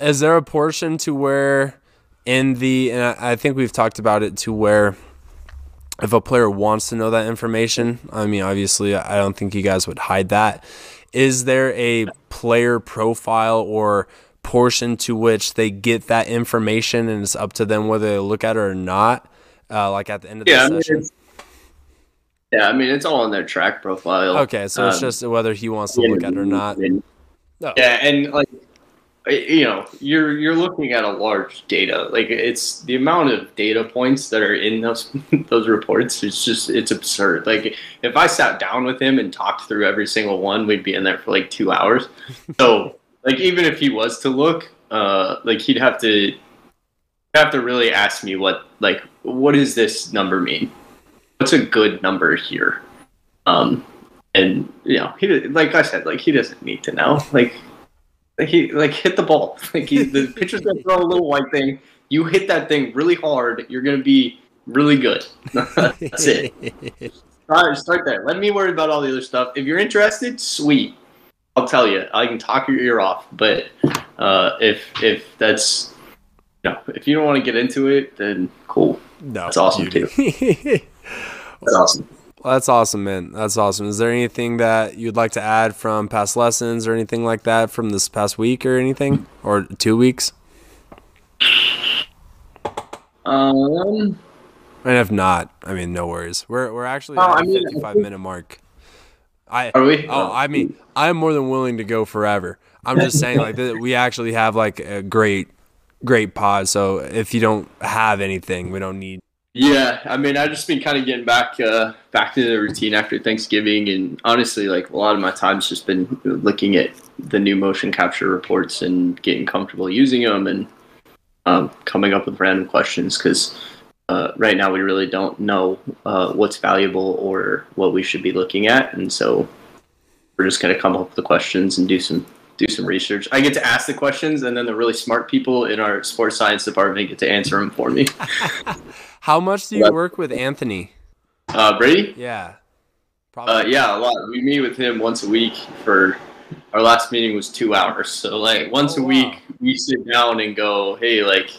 Is there a portion to where in the and I, I think we've talked about it to where if a player wants to know that information, I mean obviously I don't think you guys would hide that. Is there a player profile or portion to which they get that information and it's up to them whether they look at it or not? Uh, like at the end of Yeah, the mean, session. it's, yeah, I mean it's all on their TRAQ profile. Okay, so it's Um, just whether he wants to look at it or not. No. Yeah, and like you know, you're you're looking at a large data. Like it's the amount of data points that are in those those reports. It's just it's absurd. Like if I sat down with him and talked through every single one, we'd be in there for like two hours. So like even if he was to look, uh, like he'd have to have to really ask me what like what does this number mean? What's a good number here? Um, and you know he like I said, like he doesn't need to know. Like like he like hit the ball. Like he, the pitcher's gonna throw a little white thing. You hit that thing really hard. You're gonna be really good. That's it. All right, start there. Let me worry about all the other stuff. If you're interested, sweet. I'll tell you. I can talk your ear off. But uh, if if that's you know, if you don't want to get into it, then cool. No, That's awesome, too. That's awesome. Well, that's awesome, man. That's awesome. Is there anything that you'd like to add from past lessons or anything like that from this past week or anything or two weeks? Um, And if not, I mean, no worries. We're we're actually Oh, at I the mean, I 55 think- minute mark. I are we? oh, I mean, I'm more than willing to go forever. I'm just saying, like, that we actually have like a great, great pod. So if you don't have anything, we don't need. Yeah, I mean, I've just been kind of getting back uh, back to the routine after Thanksgiving, and honestly, like a lot of my time's just been looking at the new motion capture reports and getting comfortable using them, and um, coming up with random questions because uh, right now we really don't know uh, what's valuable or what we should be looking at, and so we're just gonna come up with the questions and do some do some research. I get to ask the questions, and then the really smart people in our sports science department get to answer them for me. How much do you work with Anthony? Uh, Brady. Yeah, Uh, yeah, a lot. We meet with him once a week for our last meeting was two hours. So like once Oh, a week wow. we sit down and go, Hey, like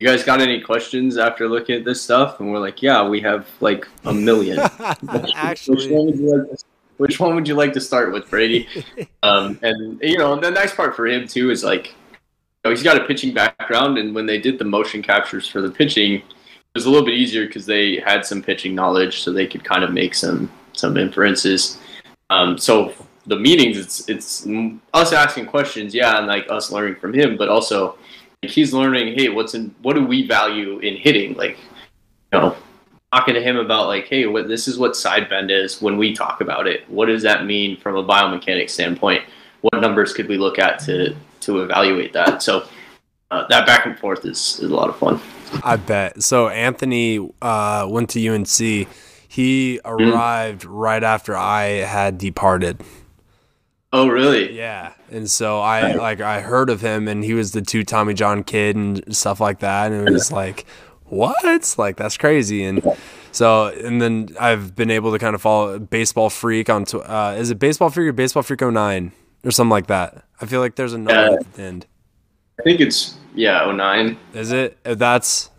you guys got any questions after looking at this stuff? And we're like, Yeah, we have like a million. which, Actually, one would you like to, which one would you like to start with, Brady? um, and you know, the nice part for him too is like you know, he's got a pitching background and when they did the motion captures for the pitching, it was a little bit easier because they had some pitching knowledge, so they could kind of make some some inferences. Um, so the meetings, it's it's us asking questions, yeah, and like us learning from him, but also he's learning, hey, what's in what do we value in hitting? Like, you know, talking to him about like, hey, what this is what side bend is when we talk about it. What does that mean from a biomechanics standpoint? What numbers could we look at to to evaluate that? So uh, that back and forth is, is a lot of fun. I bet. So Anthony uh, went to UNC. He arrived right after I had departed. Oh, really? Yeah, and so I like I heard of him, and he was the two Tommy John kid and stuff like that, and it was like, what? Like that's crazy. And so, and then I've been able to kind of follow Baseball Freak on. Tw- uh, is it Baseball Freak or Baseball Freak 09 or something like that? I feel like there's a number Yeah. at the end. I think it's yeah, 09. Is it? If that's,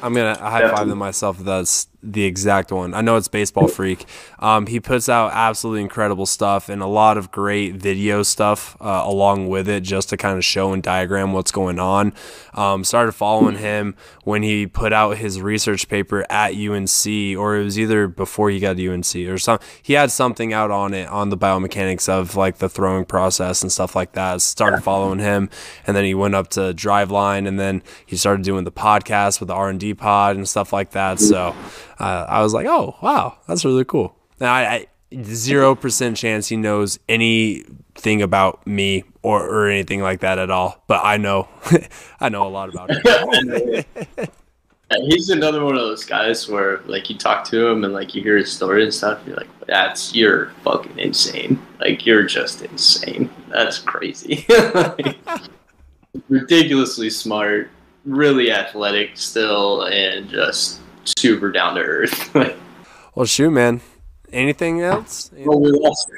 I'm gonna high five them myself. If that's the exact one. I know it's Baseball Freak. Um, he puts out absolutely incredible stuff and a lot of great video stuff uh, along with it, just to kind of show and diagram what's going on. Um, started following him when he put out his research paper at UNC, or it was either before he got to UNC or some. He had something out on it on the biomechanics of like the throwing process and stuff like that. Started following him, and then he went up to Driveline, and then he started doing the podcast with the R and D pod and stuff like that. So uh, I was like, oh wow, that's really cool. Now I zero percent chance he knows anything about me or, or anything like that at all, but I know I know a lot about him. He's another one of those guys where, like, you talk to him and like you hear his story and stuff. You're like, "That's you're fucking insane. Like, you're just insane. That's crazy. Like, ridiculously smart, really athletic still, and just super down to earth. Well, shoot, man. Anything else? well, we lost.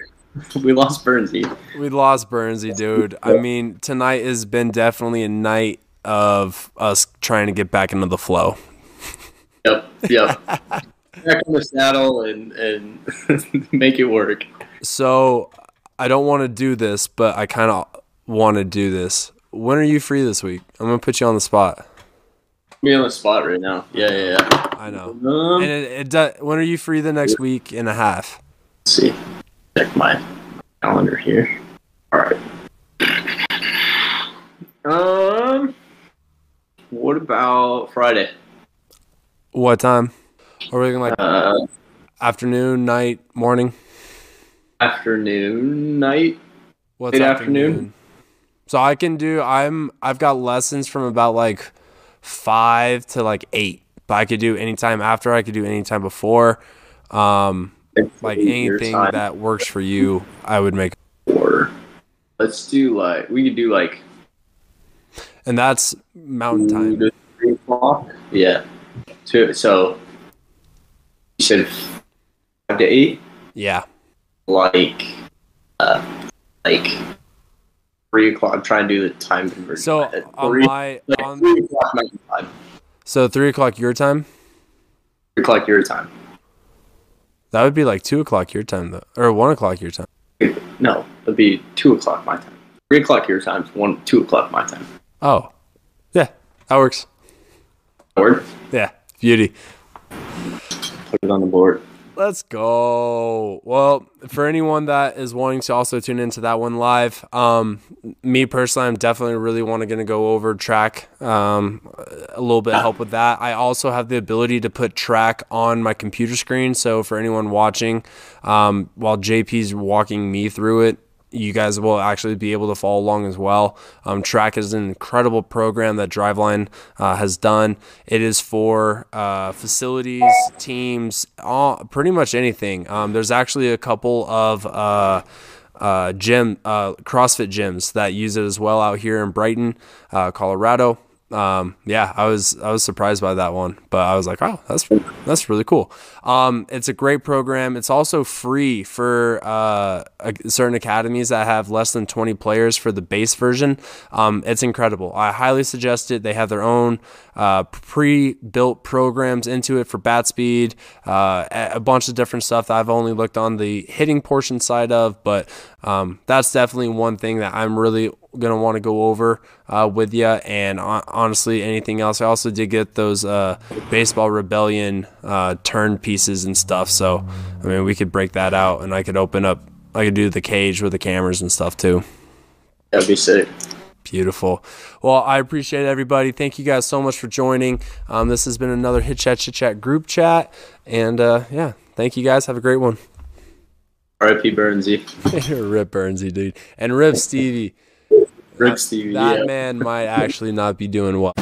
We lost Burnsey. We lost Burnsey, dude. I mean, tonight has been definitely a night of us trying to get back into the flow. Yep, yep. Back on the saddle and and make it work. So I don't want to do this, but I kind of want to do this. When are you free this week? I'm gonna put you on the spot. Me on the spot right now. Yeah, yeah, yeah. I know. Um, And it, it do, when are you free the next week and a half? Let's see. Check my calendar here. All right. Um, what about Friday? What time? Are we looking like Uh, afternoon, night, morning? afternoon, night. What's Late afternoon? So I can do. I'm. I've got lessons from about like five to like eight, but I could do anytime after. I could do anytime before. Um, like anything that works for you, I would make. Or let's do like we could do like And that's mountain time. three o'clock. Yeah. Two. So you said five to eight. Yeah. like uh like three o'clock. I'm trying to do the time conversion. So on three, my like on, three o'clock mountain time. so three o'clock your time. Three o'clock your time. That would be like two o'clock your time though, or one o'clock your time. No, it'd be two o'clock my time. Three o'clock your time. One two o'clock my time. Oh, yeah, that works. Word. Yeah, beauty. Put it on the board. Let's go. Well, for anyone that is wanting to also tune into that one live, um, me personally, I'm definitely really want to to go over TRAQ, um, a little bit help with that. I also have the ability to put TRAQ on my computer screen. So for anyone watching, um, while JP's walking me through it, you guys will actually be able to follow along as well. Um, TRAQ is an incredible program that Driveline uh, has done. It is for uh, facilities, teams, all, pretty much anything. Um, there's actually a couple of uh, uh, gym uh, CrossFit gyms that use it as well out here in Brighton, uh, Colorado. Um, yeah, I was I was surprised by that one, but I was like, oh, that's that's really cool. Um, it's a great program. It's also free for uh, certain academies that have less than 20 players for the base version. Um, it's incredible. I highly suggest it. They have their own uh, pre-built programs into it for bat speed, uh, a a bunch of different stuff that I've only looked on the hitting portion side of, but um, that's definitely one thing that I'm really gonna want to go over uh, with you. And hon- honestly, anything else, I also did get those uh, baseball rebellion uh, turn pieces and stuff. So I mean, we could break that out, and I could open up. I could do the cage with the cameras and stuff too. That'd be sick. Beautiful. Well, I appreciate everybody. Thank you guys so much for joining. Um, this has been another Hit Chat Chit Chat group chat. And uh, yeah, thank you guys. Have a great one. R.I.P. Burnsey. Rip Burnsey, dude. And Rip Stevie. Stevie. That yeah. man might actually not be doing well.